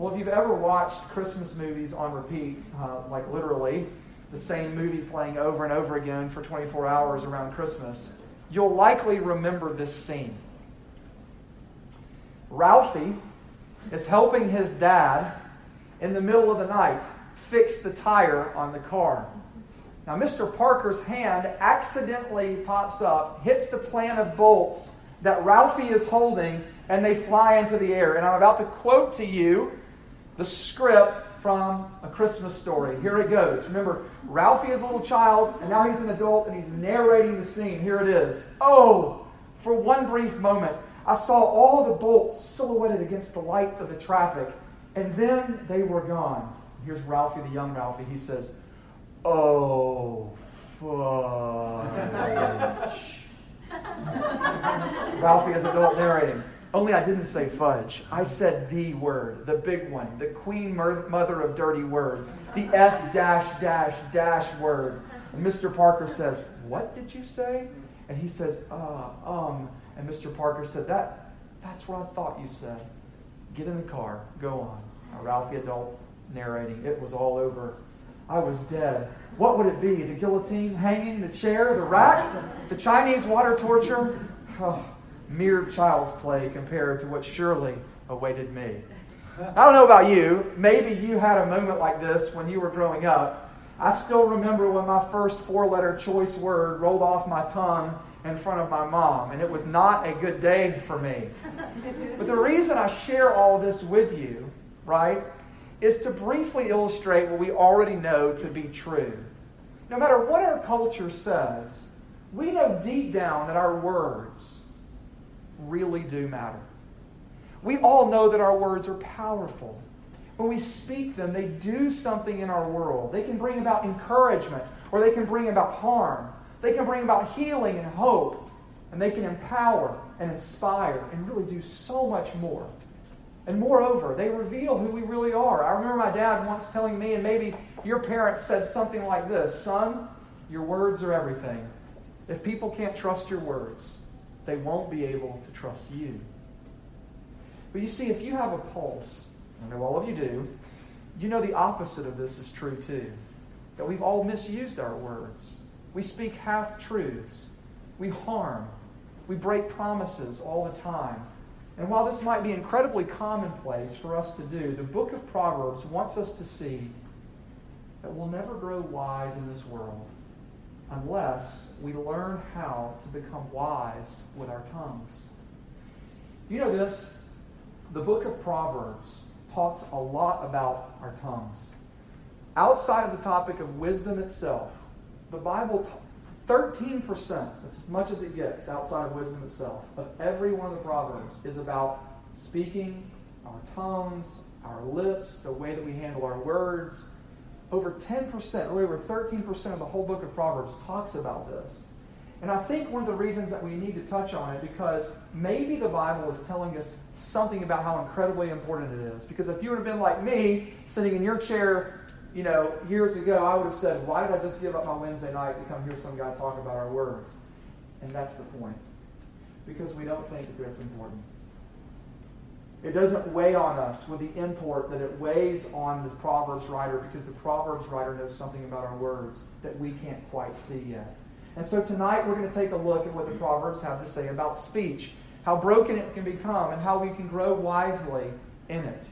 Well, if you've ever watched Christmas movies on repeat, uh, like literally, the same movie playing over and over again for 24 hours around Christmas, you'll likely remember this scene. Ralphie is helping his dad in the middle of the night fix the tire on the car. Now, Mr. Parker's hand accidentally pops up, hits the plan of bolts that Ralphie is holding, and they fly into the air. And I'm about to quote to you the script from A Christmas Story. Here it goes. Remember, Ralphie is a little child, and now he's an adult, and he's narrating the scene. Here it is. Oh, for one brief moment, I saw all the bolts silhouetted against the lights of the traffic, and then they were gone. Here's Ralphie, the young Ralphie. He says, Oh, fudge. Ralphie is adult narrating. Only I didn't say fudge. I said the word, the big one, the queen mother of dirty words, the F dash dash dash word. And Mr. Parker says, What did you say? And he says, Uh, um. And Mr. Parker said, That that's what I thought you said. Get in the car, go on. Now, Ralphie adult narrating, it was all over. I was dead. What would it be? The guillotine, hanging, the chair, the rack, the Chinese water torture? Oh, mere child's play compared to what surely awaited me. I don't know about you. Maybe you had a moment like this when you were growing up. I still remember when my first four letter choice word rolled off my tongue in front of my mom, and it was not a good day for me. But the reason I share all this with you, right, is to briefly illustrate what we already know to be true. No matter what our culture says, we know deep down that our words really do matter. We all know that our words are powerful. When we speak them, they do something in our world. They can bring about encouragement or they can bring about harm. They can bring about healing and hope. And they can empower and inspire and really do so much more. And moreover, they reveal who we really are. I remember my dad once telling me, and maybe your parents said something like this Son, your words are everything. If people can't trust your words, they won't be able to trust you. But you see, if you have a pulse, I know all of you do, you know the opposite of this is true too. That we've all misused our words. We speak half truths. We harm. We break promises all the time. And while this might be incredibly commonplace for us to do, the book of Proverbs wants us to see that we'll never grow wise in this world unless we learn how to become wise with our tongues. You know this? The book of Proverbs talks a lot about our tongues. Outside of the topic of wisdom itself, the Bible 13%, that's as much as it gets outside of wisdom itself, of every one of the Proverbs is about speaking, our tongues, our lips, the way that we handle our words. Over 10%, or over 13% of the whole book of Proverbs talks about this. And I think one of the reasons that we need to touch on it because maybe the Bible is telling us something about how incredibly important it is. Because if you would have been like me, sitting in your chair you know, years ago, I would have said, why did I just give up my Wednesday night to come hear some guy talk about our words? And that's the point. Because we don't think that that's important. It doesn't weigh on us with the import that it weighs on the Proverbs writer because the Proverbs writer knows something about our words that we can't quite see yet. And so tonight we're going to take a look at what the Proverbs have to say about speech, how broken it can become, and how we can grow wisely in it.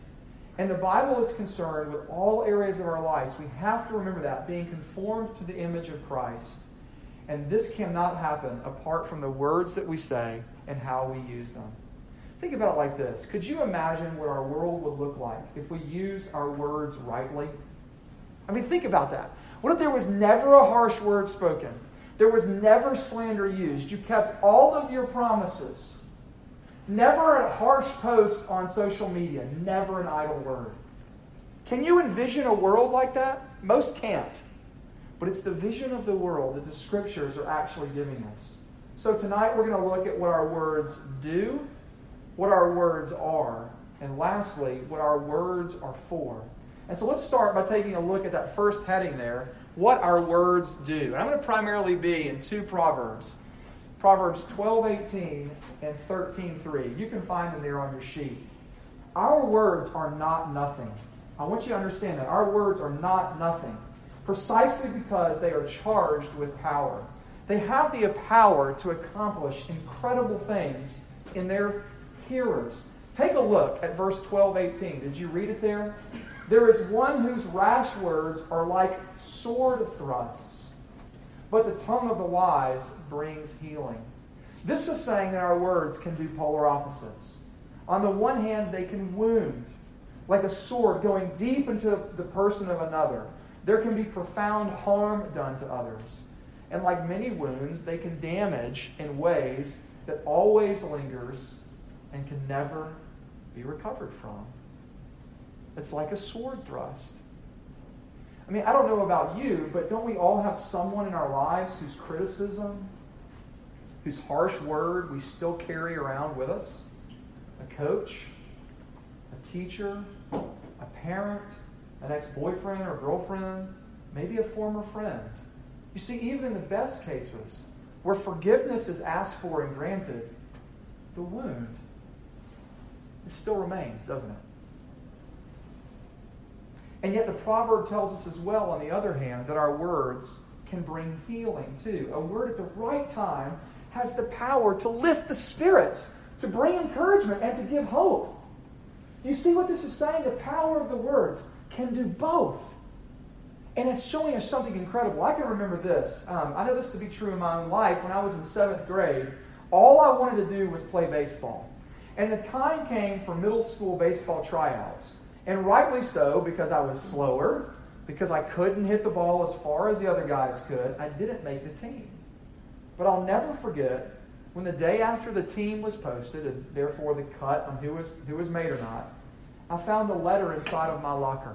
And the Bible is concerned with all areas of our lives. We have to remember that, being conformed to the image of Christ. And this cannot happen apart from the words that we say and how we use them. Think about it like this Could you imagine what our world would look like if we used our words rightly? I mean, think about that. What if there was never a harsh word spoken? There was never slander used. You kept all of your promises. Never a harsh post on social media. Never an idle word. Can you envision a world like that? Most can't. But it's the vision of the world that the scriptures are actually giving us. So tonight we're going to look at what our words do, what our words are, and lastly, what our words are for. And so let's start by taking a look at that first heading there what our words do. And I'm going to primarily be in two Proverbs. Proverbs 12, 18 and 13, 3. You can find them there on your sheet. Our words are not nothing. I want you to understand that. Our words are not nothing, precisely because they are charged with power. They have the power to accomplish incredible things in their hearers. Take a look at verse 12, 18. Did you read it there? There is one whose rash words are like sword thrusts, but the tongue of the wise brings healing. This is saying that our words can do polar opposites. On the one hand, they can wound, like a sword going deep into the person of another. There can be profound harm done to others. And like many wounds, they can damage in ways that always lingers and can never be recovered from. It's like a sword thrust. I mean, I don't know about you, but don't we all have someone in our lives whose criticism, whose harsh word we still carry around with us? A coach, a teacher, a parent, an ex boyfriend or girlfriend, maybe a former friend. You see, even in the best cases, where forgiveness is asked for and granted, the wound it still remains, doesn't it? And yet the proverb tells us as well, on the other hand, that our words can bring healing too. A word at the right time has the power to lift the spirits, to bring encouragement, and to give hope. Do you see what this is saying? The power of the words can do both. And it's showing us something incredible. I can remember this. Um, I know this to be true in my own life. When I was in seventh grade, all I wanted to do was play baseball. And the time came for middle school baseball tryouts. And rightly so, because I was slower, because I couldn't hit the ball as far as the other guys could, I didn't make the team. But I'll never forget when the day after the team was posted, and therefore the cut on who was, who was made or not, I found a letter inside of my locker.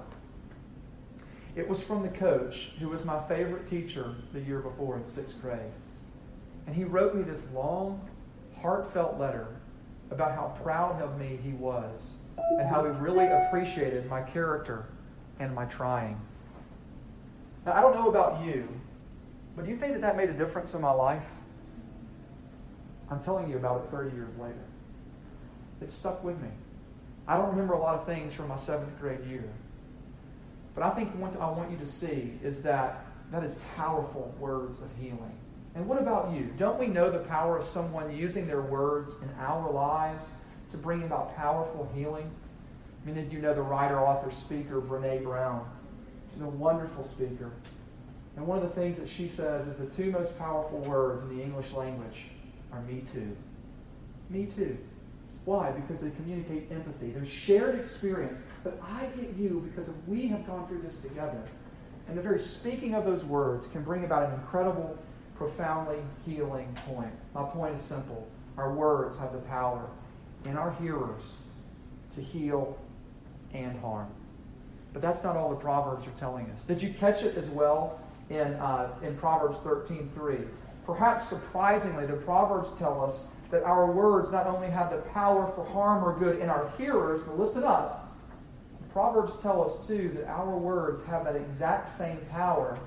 It was from the coach, who was my favorite teacher the year before in sixth grade. And he wrote me this long, heartfelt letter about how proud of me he was and how he really appreciated my character and my trying. Now, I don't know about you, but do you think that that made a difference in my life? I'm telling you about it 30 years later. It stuck with me. I don't remember a lot of things from my seventh grade year. But I think what I want you to see is that that is powerful words of healing. And what about you? Don't we know the power of someone using their words in our lives to bring about powerful healing? Mean, did you know the writer, author, speaker, Brene Brown? She's a wonderful speaker. And one of the things that she says is the two most powerful words in the English language are me too. Me too. Why? Because they communicate empathy. There's shared experience. But I get you because we have gone through this together. And the very speaking of those words can bring about an incredible profoundly healing point. My point is simple our words have the power in our hearers to heal and harm. But that's not all the Proverbs are telling us. Did you catch it as well in, uh, in Proverbs 13.3? Perhaps surprisingly, the Proverbs tell us that our words not only have the power for harm or good in our hearers, but listen up. The Proverbs tell us, too, that our words have that exact same power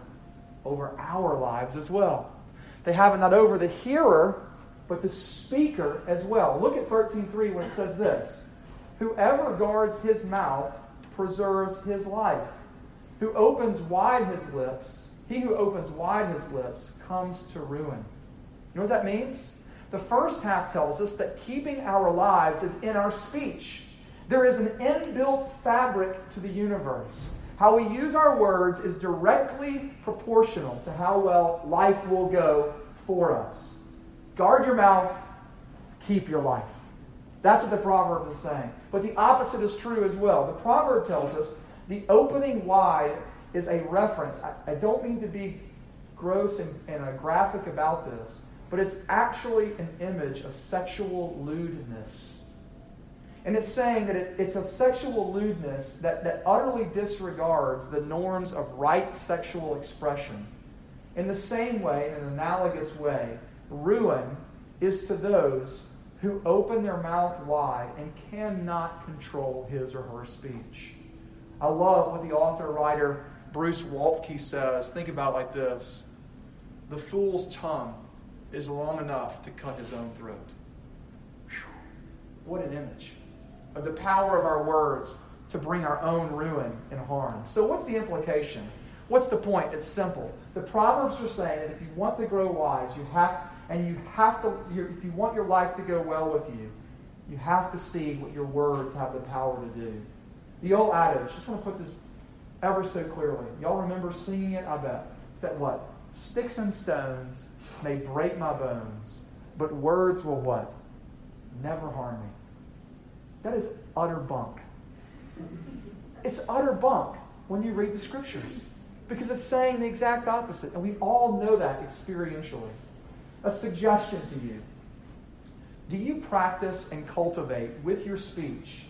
over our lives as well. They have it not over the hearer, but the speaker as well. Look at 13.3 when it says this. Whoever guards his mouth preserves his life. Who opens wide his lips, he who opens wide his lips comes to ruin. You know what that means? The first half tells us that keeping our lives is in our speech. There is an inbuilt fabric to the universe. How we use our words is directly proportional to how well life will go for us. Guard your mouth, keep your life. That's what the proverb is saying. But the opposite is true as well. The proverb tells us the opening wide is a reference. I, I don't mean to be gross and, and uh, graphic about this, but it's actually an image of sexual lewdness and it's saying that it, it's a sexual lewdness that, that utterly disregards the norms of right sexual expression. In the same way, in an analogous way, ruin is to those who open their mouth wide and cannot control his or her speech. I love what the author writer Bruce Waltke says. Think about it like this The fool's tongue is long enough to cut his own throat. Whew. What an image. Of the power of our words to bring our own ruin and harm. So, what's the implication? What's the point? It's simple. The Proverbs are saying that if you want to grow wise, you have, and you have to, if you want your life to go well with you, you have to see what your words have the power to do. The old adage, just want to put this ever so clearly. Y'all remember singing it? I bet. That what? Sticks and stones may break my bones, but words will what? Never harm me. That is utter bunk. It's utter bunk when you read the scriptures because it's saying the exact opposite. And we all know that experientially. A suggestion to you Do you practice and cultivate with your speech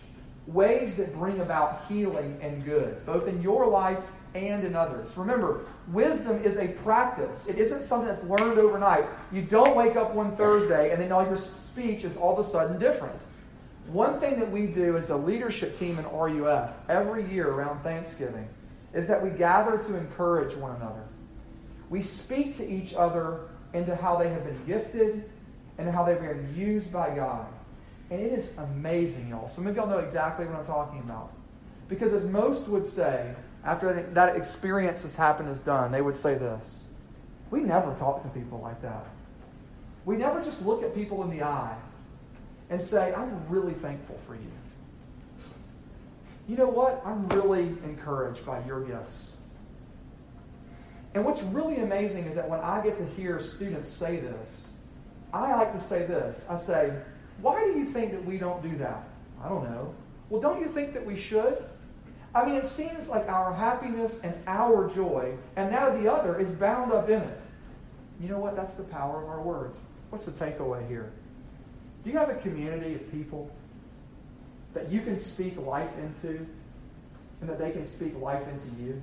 ways that bring about healing and good, both in your life and in others? Remember, wisdom is a practice, it isn't something that's learned overnight. You don't wake up one Thursday and then all your speech is all of a sudden different. One thing that we do as a leadership team in RUF every year around Thanksgiving is that we gather to encourage one another. We speak to each other into how they have been gifted and how they've been used by God. And it is amazing, y'all. Some of y'all know exactly what I'm talking about. Because as most would say, after that experience has happened, is done, they would say this We never talk to people like that. We never just look at people in the eye and say, I'm really thankful for you. You know what? I'm really encouraged by your gifts. And what's really amazing is that when I get to hear students say this, I like to say this. I say, why do you think that we don't do that? I don't know. Well, don't you think that we should? I mean, it seems like our happiness and our joy and now the other is bound up in it. You know what? That's the power of our words. What's the takeaway here? Do you have a community of people that you can speak life into and that they can speak life into you?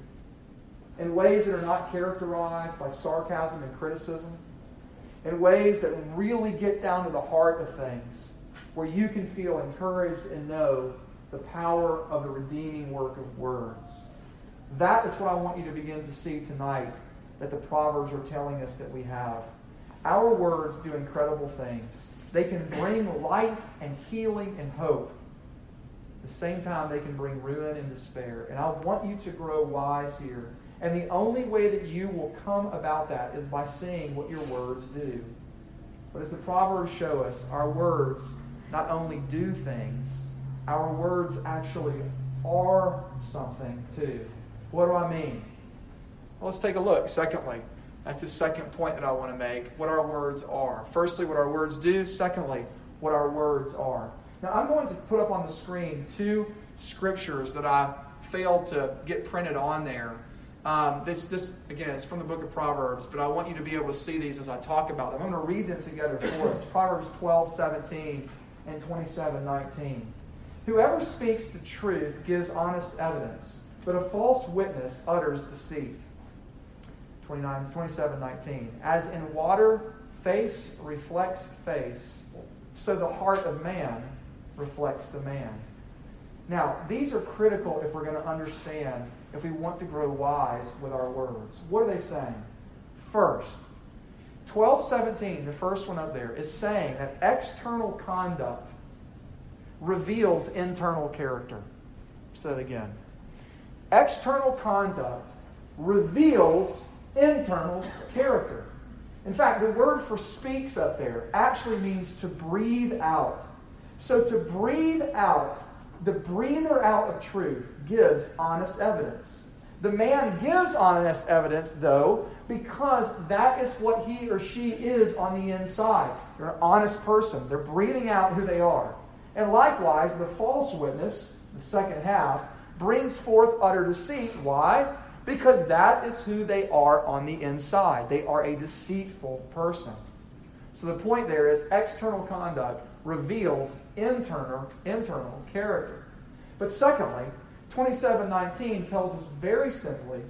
In ways that are not characterized by sarcasm and criticism? in ways that really get down to the heart of things, where you can feel encouraged and know the power of the redeeming work of words. That is what I want you to begin to see tonight that the Proverbs are telling us that we have. Our words do incredible things. They can bring life and healing and hope. At the same time, they can bring ruin and despair. And I want you to grow wise here and the only way that you will come about that is by seeing what your words do. But as the Proverbs show us, our words not only do things, our words actually are something too. What do I mean? Well, let's take a look. Secondly, that's the second point that I want to make what our words are. Firstly, what our words do. Secondly, what our words are. Now, I'm going to put up on the screen two scriptures that I failed to get printed on there um, this, this, again, it's from the book of Proverbs, but I want you to be able to see these as I talk about them. I'm going to read them together for us. Proverbs 12, 17, and 27, 19. Whoever speaks the truth gives honest evidence, but a false witness utters deceit. 29, 27, 19. As in water, face reflects face, so the heart of man reflects the man. Now, these are critical if we're going to understand if we want to grow wise with our words. What are they saying? First, 1217, the first one up there, is saying that external conduct reveals internal character. Say it again. External conduct reveals internal character. In fact, the word for speaks up there actually means to breathe out. So to breathe out the breather out of truth gives honest evidence. The man gives honest evidence, though, because that is what he or she is on the inside. They're an honest person. They're breathing out who they are. And likewise, the false witness, the second half, brings forth utter deceit. Why? Because that is who they are on the inside. They are a deceitful person. So the point there is external conduct reveals internal, internal character. But secondly, 2719 tells us very simply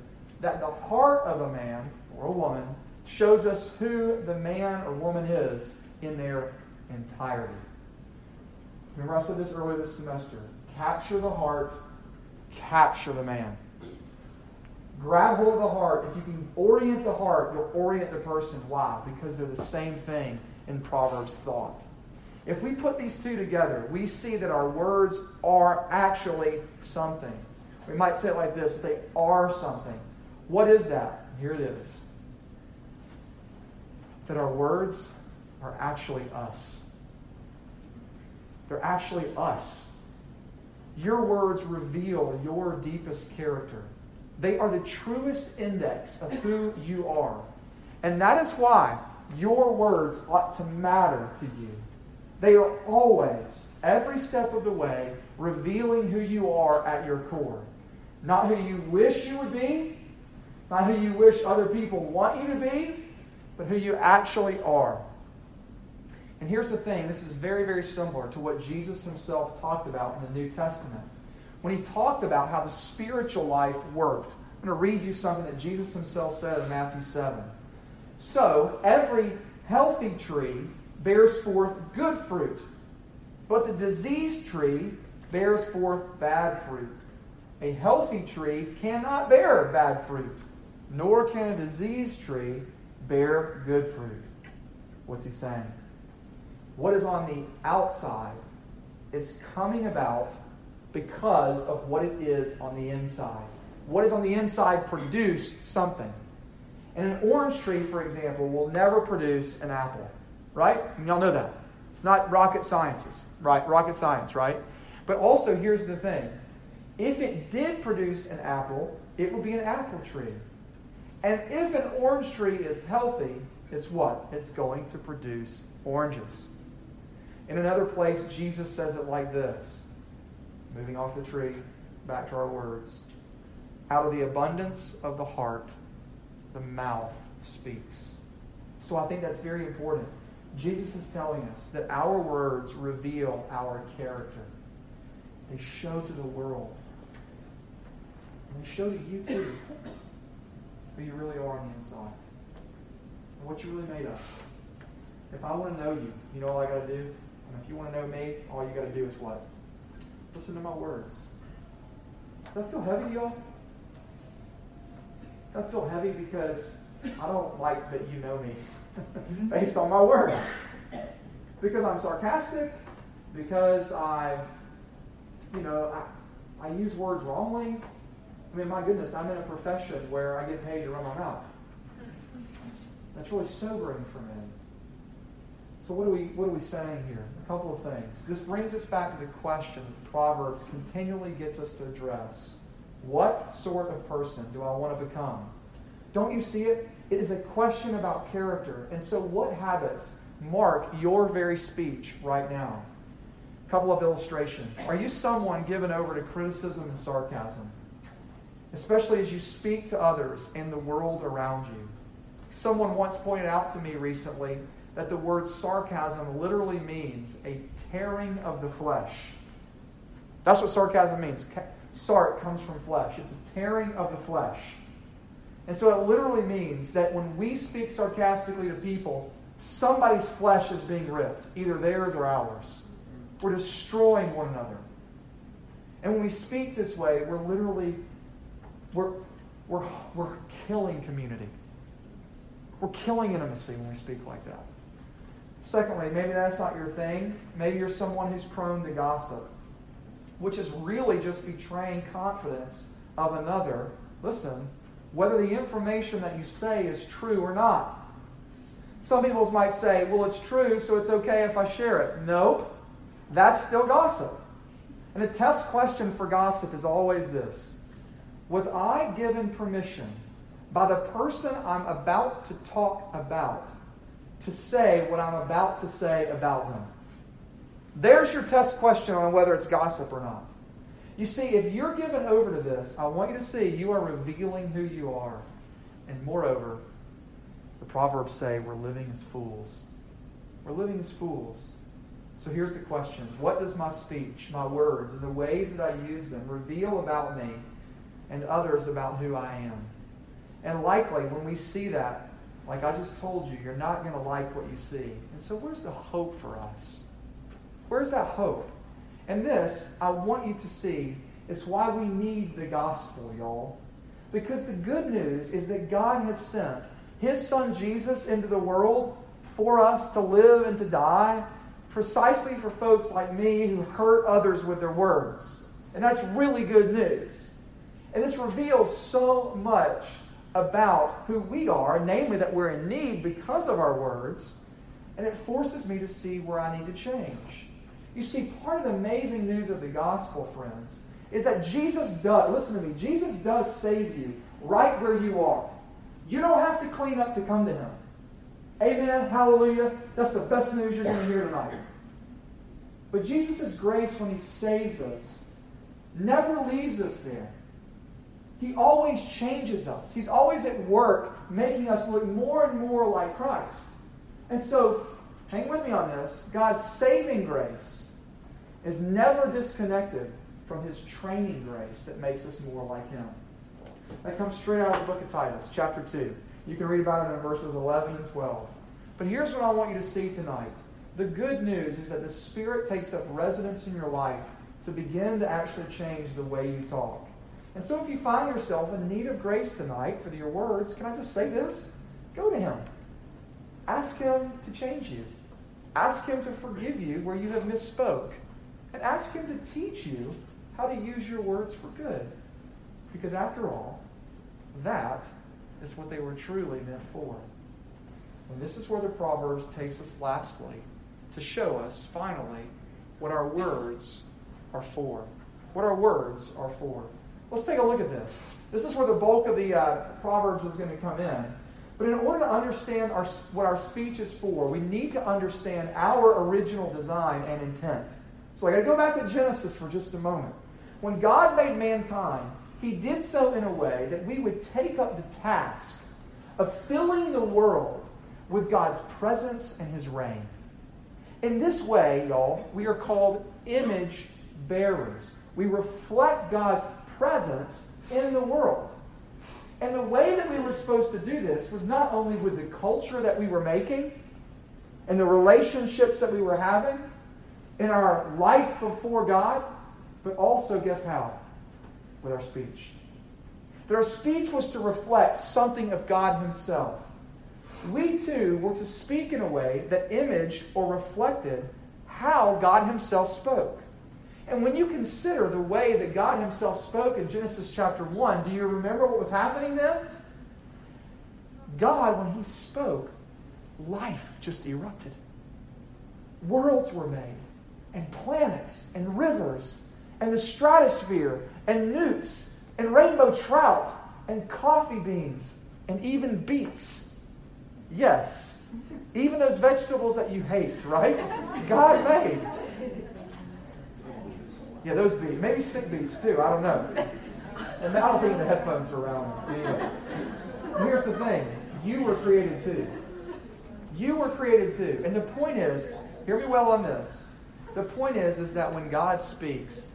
that the heart of a man or a woman shows us who the man or woman is in their entirety. Remember, I said this earlier this semester capture the heart, capture the man. Grab hold of the heart. If you can orient the heart, you'll orient the person. Why? Because they're the same thing in Proverbs thought. If we put these two together, we see that our words are actually something. We might say it like this they are something. What is that? Here it is that our words are actually us. They're actually us. Your words reveal your deepest character. They are the truest index of who you are. And that is why your words ought to matter to you. They are always, every step of the way, revealing who you are at your core. Not who you wish you would be, not who you wish other people want you to be, but who you actually are. And here's the thing this is very, very similar to what Jesus himself talked about in the New Testament. When he talked about how the spiritual life worked, I'm going to read you something that Jesus himself said in Matthew 7. So, every healthy tree bears forth good fruit, but the diseased tree bears forth bad fruit. A healthy tree cannot bear bad fruit, nor can a diseased tree bear good fruit. What's he saying? What is on the outside is coming about because of what it is on the inside. What is on the inside produced something. And an orange tree, for example, will never produce an apple, right? And y'all know that. It's not rocket science, right? Rocket science, right? But also, here's the thing if it did produce an apple, it would be an apple tree. And if an orange tree is healthy, it's what? It's going to produce oranges. In another place, Jesus says it like this moving off the tree, back to our words. Out of the abundance of the heart, the mouth speaks. So I think that's very important. Jesus is telling us that our words reveal our character. They show to the world. And they show to you too who you really are on the inside and what you're really made of. If I want to know you, you know all I got to do? And if you want to know me, all you got to do is what? Listen to my words. Does that feel heavy, y'all? Does that feel heavy because I don't like that you know me based on my words? Because I'm sarcastic? Because I, you know, I, I use words wrongly? I mean, my goodness, I'm in a profession where I get paid to run my mouth. That's really sobering for me. So what are we what are we saying here? A couple of things. This brings us back to the question Proverbs continually gets us to address. What sort of person do I want to become? Don't you see it? It is a question about character. And so what habits mark your very speech right now? A couple of illustrations. Are you someone given over to criticism and sarcasm? especially as you speak to others in the world around you. Someone once pointed out to me recently that the word sarcasm literally means a tearing of the flesh. That's what sarcasm means. Sark comes from flesh, it's a tearing of the flesh. And so it literally means that when we speak sarcastically to people, somebody's flesh is being ripped, either theirs or ours. We're destroying one another. And when we speak this way, we're literally we're, we're, we're killing community. We're killing intimacy when we speak like that. Secondly, maybe that's not your thing. Maybe you're someone who's prone to gossip, which is really just betraying confidence of another. Listen, whether the information that you say is true or not. Some people might say, well, it's true, so it's okay if I share it. Nope, that's still gossip. And a test question for gossip is always this was I given permission by the person I'm about to talk about to say what I'm about to say about them? There's your test question on whether it's gossip or not. You see, if you're given over to this, I want you to see you are revealing who you are. And moreover, the Proverbs say we're living as fools. We're living as fools. So here's the question What does my speech, my words, and the ways that I use them reveal about me and others about who I am. And likely, when we see that, like I just told you, you're not going to like what you see. And so, where's the hope for us? Where's that hope? And this, I want you to see, is why we need the gospel, y'all. Because the good news is that God has sent His Son Jesus into the world for us to live and to die precisely for folks like me who hurt others with their words. And that's really good news. And this reveals so much about who we are, namely that we're in need because of our words, and it forces me to see where I need to change. You see, part of the amazing news of the gospel, friends, is that Jesus does, listen to me, Jesus does save you right where you are. You don't have to clean up to come to Him. Amen. Hallelujah. That's the best news you're going to hear tonight. But Jesus' grace, when He saves us, never leaves us there. He always changes us. He's always at work making us look more and more like Christ. And so, hang with me on this God's saving grace is never disconnected from His training grace that makes us more like Him. That comes straight out of the book of Titus, chapter 2. You can read about it in verses 11 and 12. But here's what I want you to see tonight. The good news is that the Spirit takes up residence in your life to begin to actually change the way you talk. And so if you find yourself in need of grace tonight for your words, can I just say this? Go to Him. Ask Him to change you. Ask Him to forgive you where you have misspoke. And ask Him to teach you how to use your words for good. Because after all, that is what they were truly meant for. And this is where the Proverbs takes us lastly to show us, finally, what our words are for. What our words are for. Let's take a look at this. This is where the bulk of the uh, Proverbs is going to come in. But in order to understand our, what our speech is for, we need to understand our original design and intent. So I got to go back to Genesis for just a moment. When God made mankind, he did so in a way that we would take up the task of filling the world with God's presence and his reign. In this way, y'all, we are called image bearers. We reflect God's presence in the world. And the way that we were supposed to do this was not only with the culture that we were making and the relationships that we were having in our life before God, but also, guess how? With our speech. Our speech was to reflect something of God Himself. We too were to speak in a way that imaged or reflected how God Himself spoke. And when you consider the way that God Himself spoke in Genesis chapter 1, do you remember what was happening then? God, when He spoke, life just erupted. Worlds were made, and planets, and rivers, and the stratosphere, and newts, and rainbow trout, and coffee beans, and even beets. Yes, even those vegetables that you hate, right? God made. Yeah, those beats. Maybe sick beats too. I don't know. And I don't think the headphones are around. Here's the thing you were created too. You were created too. And the point is, hear me well on this. The point is, is that when God speaks,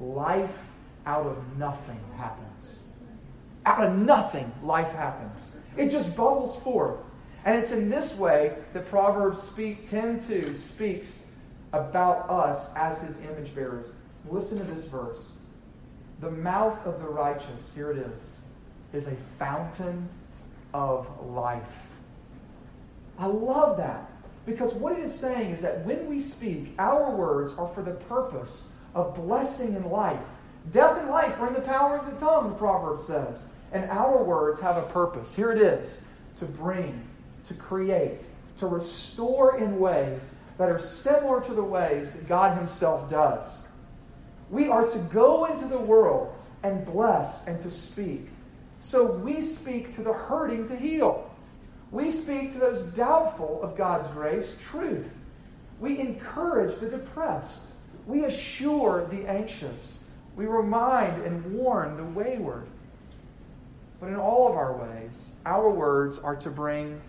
life out of nothing happens. Out of nothing, life happens. It just bubbles forth. And it's in this way that Proverbs speak 10 2 speaks about us as his image bearers. Listen to this verse. The mouth of the righteous, here it is, is a fountain of life. I love that because what it is saying is that when we speak, our words are for the purpose of blessing and life. Death and life are in the power of the tongue, the proverb says. And our words have a purpose. Here it is to bring, to create, to restore in ways that are similar to the ways that God Himself does. We are to go into the world and bless and to speak. So we speak to the hurting to heal. We speak to those doubtful of God's grace truth. We encourage the depressed. We assure the anxious. We remind and warn the wayward. But in all of our ways, our words are to bring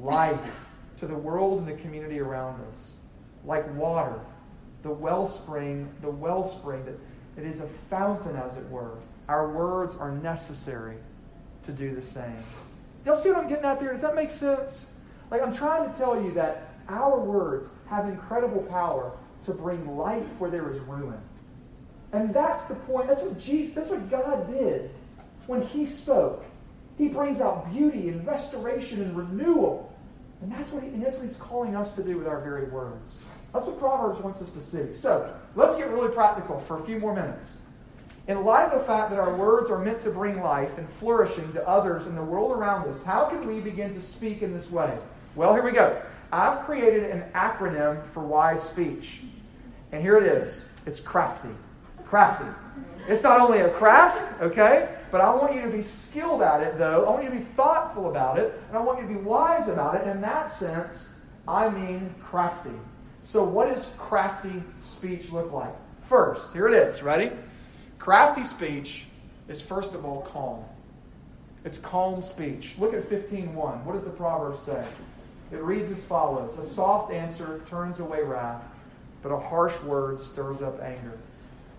life to the world and the community around us, like water, the wellspring, the wellspring that it is a fountain, as it were. Our words are necessary to do the same. Y'all see what I'm getting at there? Does that make sense? Like I'm trying to tell you that our words have incredible power to bring life where there is ruin. And that's the point. That's what Jesus, that's what God did when He spoke. He brings out beauty and restoration and renewal And that's what, he, and that's what he's calling us to do with our very words. That's what Proverbs wants us to see. So let's get really practical for a few more minutes. In light of the fact that our words are meant to bring life and flourishing to others in the world around us, how can we begin to speak in this way? Well, here we go. I've created an acronym for wise speech. And here it is it's crafty. Crafty. It's not only a craft, okay? But I want you to be skilled at it, though. I want you to be thoughtful about it, and I want you to be wise about it. In that sense, I mean crafty. So, what does crafty speech look like? First, here it is. Ready? Crafty speech is, first of all, calm. It's calm speech. Look at 15.1. What does the proverb say? It reads as follows A soft answer turns away wrath, but a harsh word stirs up anger.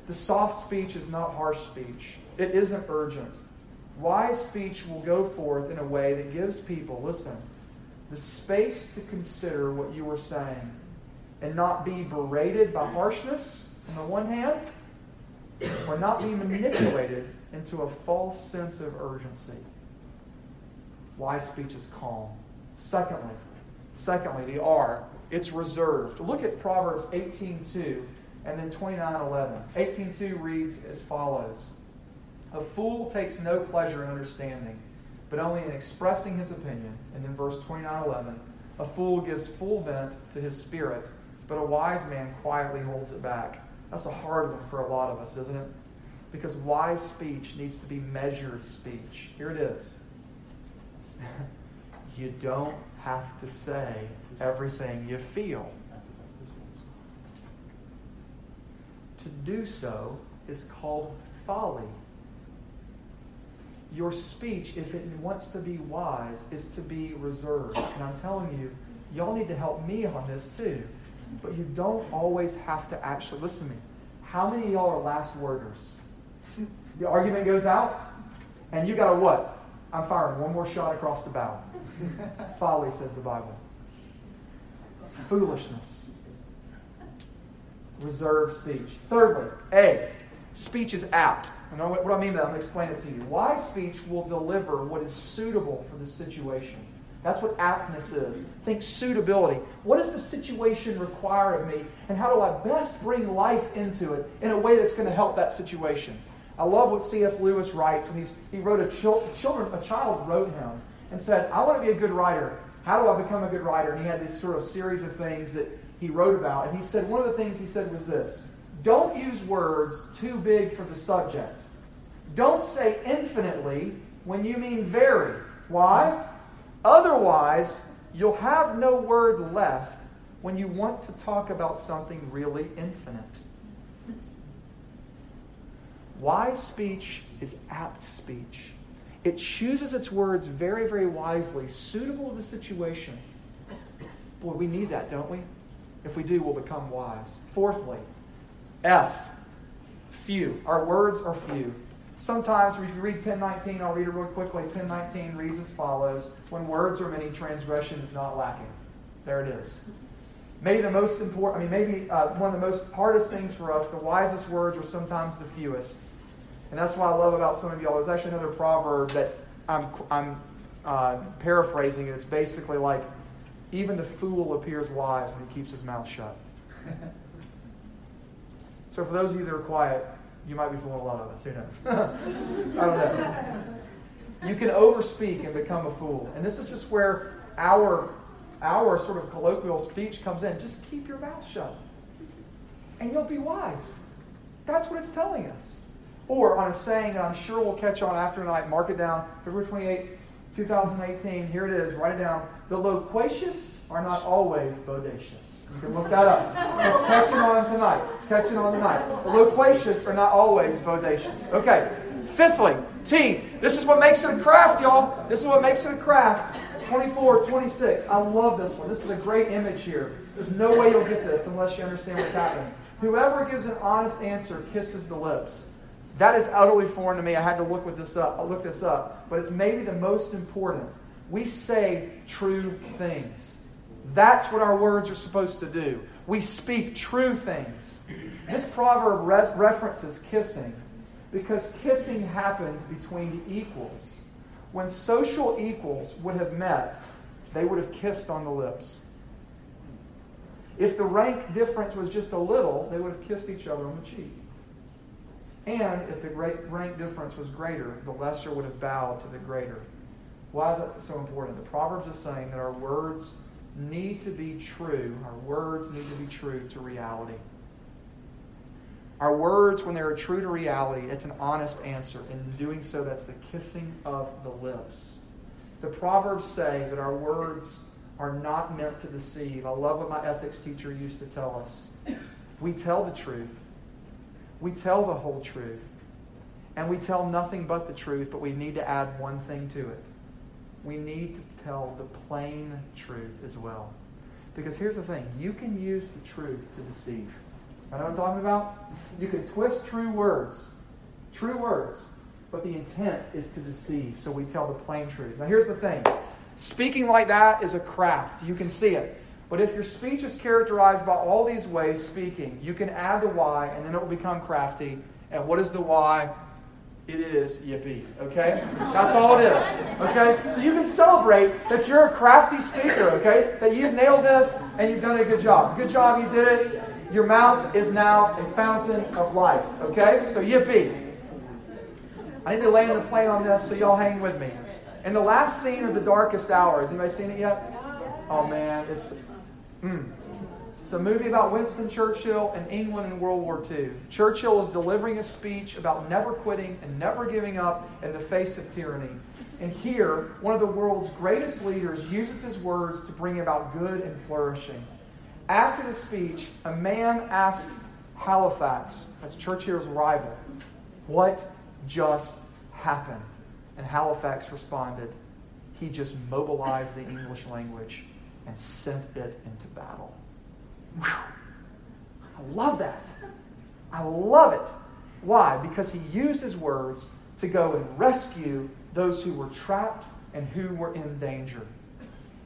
The soft speech is not harsh speech, it isn't urgent. Wise speech will go forth in a way that gives people, listen, the space to consider what you are saying and not be berated by harshness on the one hand, or not be manipulated into a false sense of urgency. Wise speech is calm. Secondly, secondly, the R, it's reserved. Look at Proverbs 18:2 and then 29:11. 18:2 reads as follows: A fool takes no pleasure in understanding, but only in expressing his opinion. And then verse 29:11, a fool gives full vent to his spirit, but a wise man quietly holds it back. That's a hard one for a lot of us, isn't it? Because wise speech needs to be measured speech. Here it is. you don't have to say everything you feel. To do so is called folly. Your speech, if it wants to be wise, is to be reserved. And I'm telling you, y'all need to help me on this too. But you don't always have to actually listen to me. How many of y'all are last worders? The argument goes out, and you got a what? I'm firing one more shot across the bow. Folly, says the Bible. Foolishness. Reserved speech. Thirdly, A, speech is apt. And what, what I mean by that, I'm going to explain it to you. Wise speech will deliver what is suitable for the situation. That's what aptness is. Think suitability. What does the situation require of me, and how do I best bring life into it in a way that's going to help that situation? I love what C.S. Lewis writes when he's, he wrote a children, a child wrote him and said, "I want to be a good writer. How do I become a good writer?" And he had this sort of series of things that he wrote about, and he said one of the things he said was this: Don't use words too big for the subject. Don't say infinitely when you mean very. Why? Otherwise, you'll have no word left when you want to talk about something really infinite. Wise speech is apt speech. It chooses its words very, very wisely, suitable to the situation. Boy, we need that, don't we? If we do, we'll become wise. Fourthly, F, few. Our words are few. Sometimes if you read 1019, I'll read it real quickly. 1019 reads as follows When words are many, transgression is not lacking. There it is. Maybe the most important, I mean, maybe uh, one of the most hardest things for us, the wisest words are sometimes the fewest. And that's what I love about some of y'all. There's actually another proverb that I'm, I'm uh, paraphrasing, and it's basically like, even the fool appears wise when he keeps his mouth shut. so for those of you that are quiet, you might be fooling a lot of us. Who knows? I don't know. You can overspeak and become a fool. And this is just where our, our sort of colloquial speech comes in. Just keep your mouth shut. And you'll be wise. That's what it's telling us. Or on a saying that I'm sure we'll catch on after tonight, mark it down, February 28, 2018. Here it is, write it down. The loquacious are not always bodacious. You can look that up. It's catching on tonight. It's catching on tonight. The loquacious are not always bodacious. Okay. Fifthly, T. This is what makes it a craft, y'all. This is what makes it a craft. 24, 26. I love this one. This is a great image here. There's no way you'll get this unless you understand what's happening. Whoever gives an honest answer kisses the lips. That is utterly foreign to me. I had to look with this up. I look this up, but it's maybe the most important. We say true things. That's what our words are supposed to do. We speak true things. This proverb res- references kissing because kissing happened between equals. When social equals would have met, they would have kissed on the lips. If the rank difference was just a little, they would have kissed each other on the cheek. And if the great rank difference was greater, the lesser would have bowed to the greater. Why is that so important? The Proverbs is saying that our words need to be true. Our words need to be true to reality. Our words, when they are true to reality, it's an honest answer. In doing so, that's the kissing of the lips. The Proverbs say that our words are not meant to deceive. I love what my ethics teacher used to tell us. We tell the truth, we tell the whole truth, and we tell nothing but the truth, but we need to add one thing to it. We need to tell the plain truth as well. Because here's the thing you can use the truth to deceive. I know what I'm talking about? You can twist true words, true words, but the intent is to deceive. So we tell the plain truth. Now, here's the thing speaking like that is a craft. You can see it. But if your speech is characterized by all these ways, speaking, you can add the why, and then it will become crafty. And what is the why? It is yippee. Okay? That's all it is. Okay? So you can celebrate that you're a crafty speaker, okay? That you've nailed this and you've done a good job. Good job, you did it. Your mouth is now a fountain of life. Okay? So yippee. I need to land the plane on this, so y'all hang with me. In the last scene of The Darkest Hours, anybody seen it yet? Oh man, it's mm. it's a movie about Winston Churchill and England in World War II. Churchill is delivering a speech about never quitting and never giving up in the face of tyranny. And here, one of the world's greatest leaders uses his words to bring about good and flourishing. After the speech, a man asks Halifax, that's Churchill's rival, what just happened? And Halifax responded, he just mobilized the English language and sent it into battle. Whew. I love that. I love it. Why? Because he used his words to go and rescue those who were trapped and who were in danger.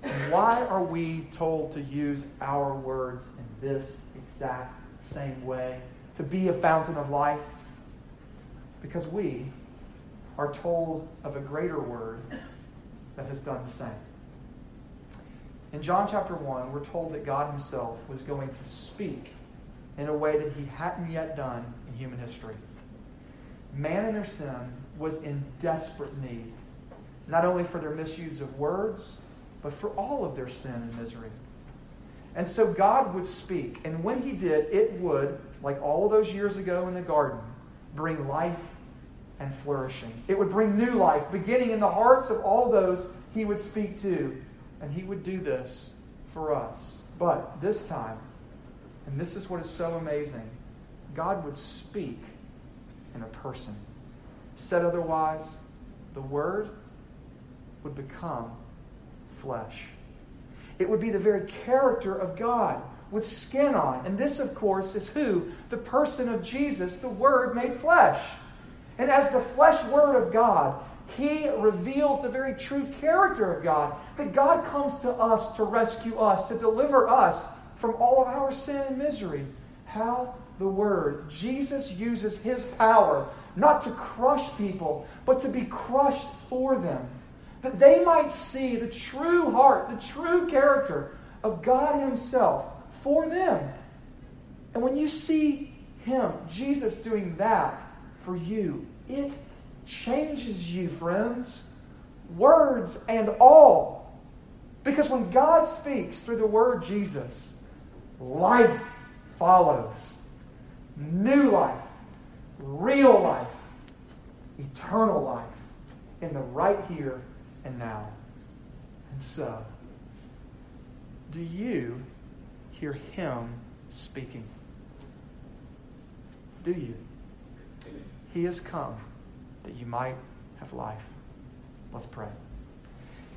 And why are we told to use our words in this exact same way? To be a fountain of life? Because we are told of a greater word that has done the same. In John chapter 1, we're told that God Himself was going to speak in a way that He hadn't yet done in human history. Man in their sin was in desperate need, not only for their misuse of words, but for all of their sin and misery. And so God would speak, and when He did, it would, like all those years ago in the garden, bring life and flourishing. It would bring new life, beginning in the hearts of all those he would speak to. And he would do this for us. But this time, and this is what is so amazing, God would speak in a person. Said otherwise, the Word would become flesh. It would be the very character of God with skin on. And this, of course, is who? The person of Jesus, the Word made flesh. And as the flesh Word of God, He reveals the very true character of God. That God comes to us to rescue us, to deliver us from all of our sin and misery. How? The Word. Jesus uses His power not to crush people, but to be crushed for them. That they might see the true heart, the true character of God Himself for them. And when you see Him, Jesus, doing that for you, it changes you, friends. Words and all. Because when God speaks through the word Jesus, life follows. New life, real life, eternal life in the right here and now. And so, do you hear him speaking? Do you? He has come that you might have life. Let's pray.